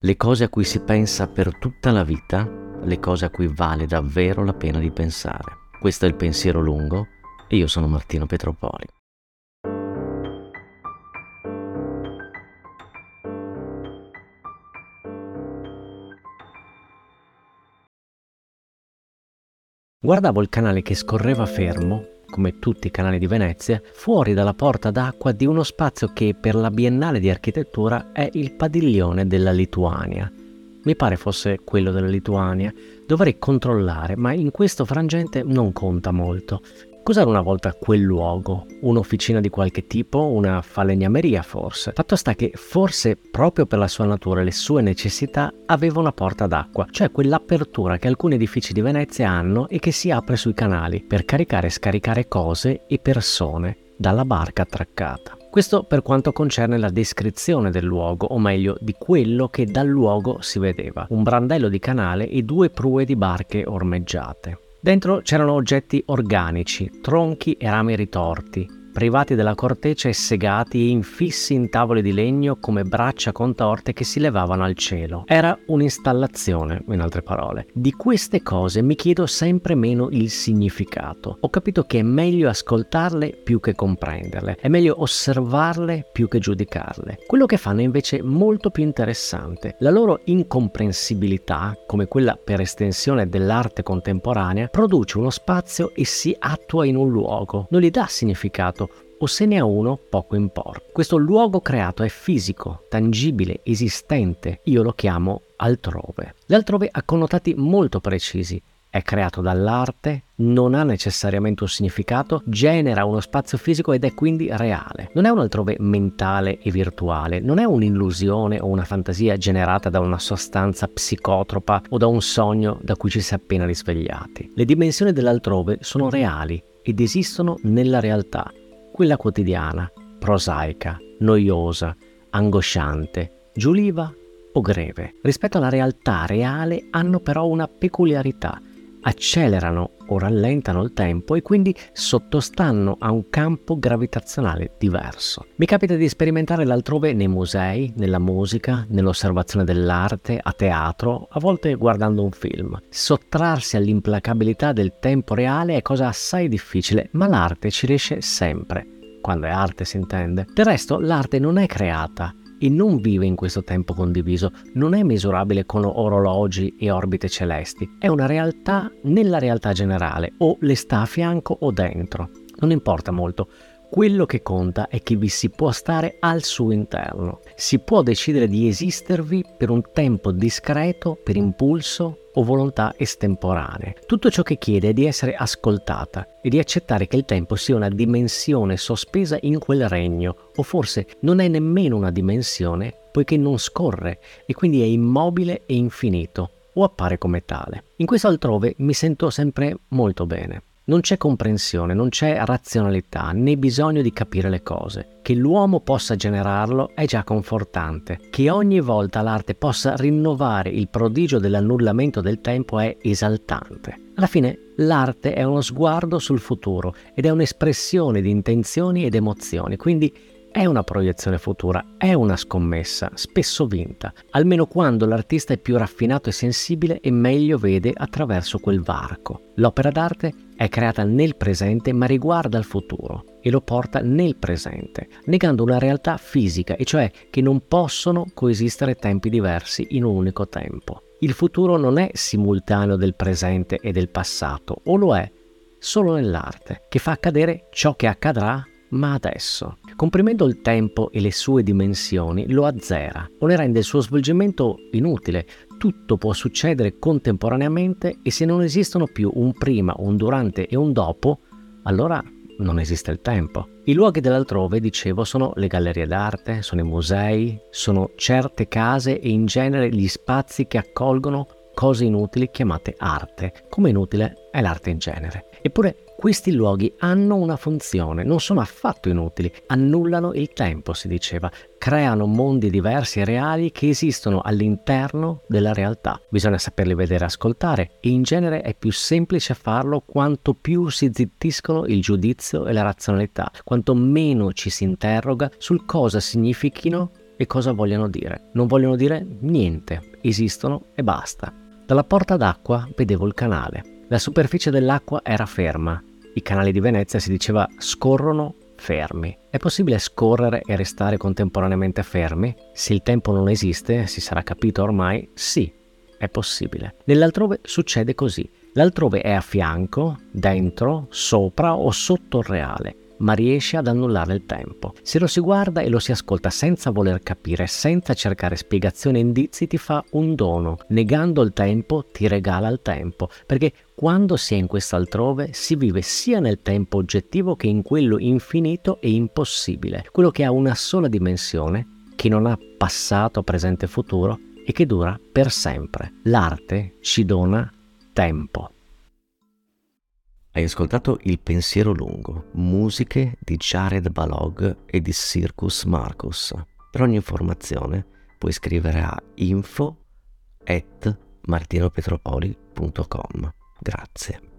le cose a cui si pensa per tutta la vita, le cose a cui vale davvero la pena di pensare. Questo è il pensiero lungo e io sono Martino Petropoli. Guardavo il canale che scorreva fermo come tutti i canali di Venezia, fuori dalla porta d'acqua di uno spazio che per la Biennale di Architettura è il padiglione della Lituania. Mi pare fosse quello della Lituania. Dovrei controllare, ma in questo frangente non conta molto. Cos'era una volta quel luogo? Un'officina di qualche tipo? Una falegnameria forse? Fatto sta che forse proprio per la sua natura e le sue necessità aveva una porta d'acqua, cioè quell'apertura che alcuni edifici di Venezia hanno e che si apre sui canali per caricare e scaricare cose e persone dalla barca attraccata. Questo per quanto concerne la descrizione del luogo, o meglio di quello che dal luogo si vedeva, un brandello di canale e due prue di barche ormeggiate. Dentro c'erano oggetti organici, tronchi e rami ritorti, privati della corteccia e segati e infissi in tavole di legno come braccia contorte che si levavano al cielo. Era un'installazione, in altre parole. Di queste cose mi chiedo sempre meno il significato. Ho capito che è meglio ascoltarle più che comprenderle, è meglio osservarle più che giudicarle. Quello che fanno è invece molto più interessante. La loro incomprensibilità, come quella per estensione dell'arte contemporanea, produce uno spazio e si attua in un luogo. Non gli dà significato, o se ne ha uno, poco importa. Questo luogo creato è fisico, tangibile, esistente. Io lo chiamo altrove. L'altrove ha connotati molto precisi. È creato dall'arte, non ha necessariamente un significato, genera uno spazio fisico ed è quindi reale. Non è un altrove mentale e virtuale, non è un'illusione o una fantasia generata da una sostanza psicotropa o da un sogno da cui ci si è appena risvegliati. Le dimensioni dell'altrove sono reali ed esistono nella realtà quella quotidiana, prosaica, noiosa, angosciante, giuliva o greve. Rispetto alla realtà reale hanno però una peculiarità. Accelerano o rallentano il tempo e quindi sottostanno a un campo gravitazionale diverso. Mi capita di sperimentare l'altrove nei musei, nella musica, nell'osservazione dell'arte, a teatro, a volte guardando un film. Sottrarsi all'implacabilità del tempo reale è cosa assai difficile, ma l'arte ci riesce sempre quando è arte si intende. Del resto l'arte non è creata e non vive in questo tempo condiviso, non è misurabile con orologi e orbite celesti, è una realtà nella realtà generale, o le sta a fianco o dentro. Non importa molto, quello che conta è che vi si può stare al suo interno. Si può decidere di esistervi per un tempo discreto, per impulso o volontà estemporanee. Tutto ciò che chiede è di essere ascoltata e di accettare che il tempo sia una dimensione sospesa in quel regno, o forse non è nemmeno una dimensione, poiché non scorre e quindi è immobile e infinito, o appare come tale. In questo altrove mi sento sempre molto bene. Non c'è comprensione, non c'è razionalità, né bisogno di capire le cose. Che l'uomo possa generarlo è già confortante. Che ogni volta l'arte possa rinnovare il prodigio dell'annullamento del tempo è esaltante. Alla fine l'arte è uno sguardo sul futuro ed è un'espressione di intenzioni ed emozioni, quindi è una proiezione futura, è una scommessa, spesso vinta, almeno quando l'artista è più raffinato e sensibile e meglio vede attraverso quel varco. L'opera d'arte è creata nel presente ma riguarda il futuro e lo porta nel presente, negando una realtà fisica, e cioè che non possono coesistere tempi diversi in un unico tempo. Il futuro non è simultaneo del presente e del passato, o lo è solo nell'arte, che fa accadere ciò che accadrà ma adesso. Comprimendo il tempo e le sue dimensioni lo azzera o ne rende il suo svolgimento inutile. Tutto può succedere contemporaneamente e se non esistono più un prima, un durante e un dopo, allora non esiste il tempo. I luoghi dell'altrove, dicevo, sono le gallerie d'arte, sono i musei, sono certe case e in genere gli spazi che accolgono cose inutili chiamate arte, come inutile è l'arte in genere. Eppure questi luoghi hanno una funzione, non sono affatto inutili, annullano il tempo, si diceva, creano mondi diversi e reali che esistono all'interno della realtà. Bisogna saperli vedere e ascoltare e in genere è più semplice farlo quanto più si zittiscono il giudizio e la razionalità, quanto meno ci si interroga sul cosa significhino E cosa vogliono dire? Non vogliono dire niente, esistono e basta. Dalla porta d'acqua vedevo il canale. La superficie dell'acqua era ferma. I canali di Venezia si diceva scorrono fermi. È possibile scorrere e restare contemporaneamente fermi? Se il tempo non esiste, si sarà capito ormai, sì, è possibile. Nell'altrove succede così. L'altrove è a fianco, dentro, sopra o sotto il reale ma riesce ad annullare il tempo. Se lo si guarda e lo si ascolta senza voler capire, senza cercare spiegazioni e indizi, ti fa un dono. Negando il tempo, ti regala il tempo, perché quando si è in quest'altrove si vive sia nel tempo oggettivo che in quello infinito e impossibile, quello che ha una sola dimensione, che non ha passato, presente e futuro e che dura per sempre. L'arte ci dona tempo. Hai ascoltato Il pensiero lungo, musiche di Jared Balog e di Circus Marcus. Per ogni informazione puoi scrivere a info at martinopetropoli.com. Grazie.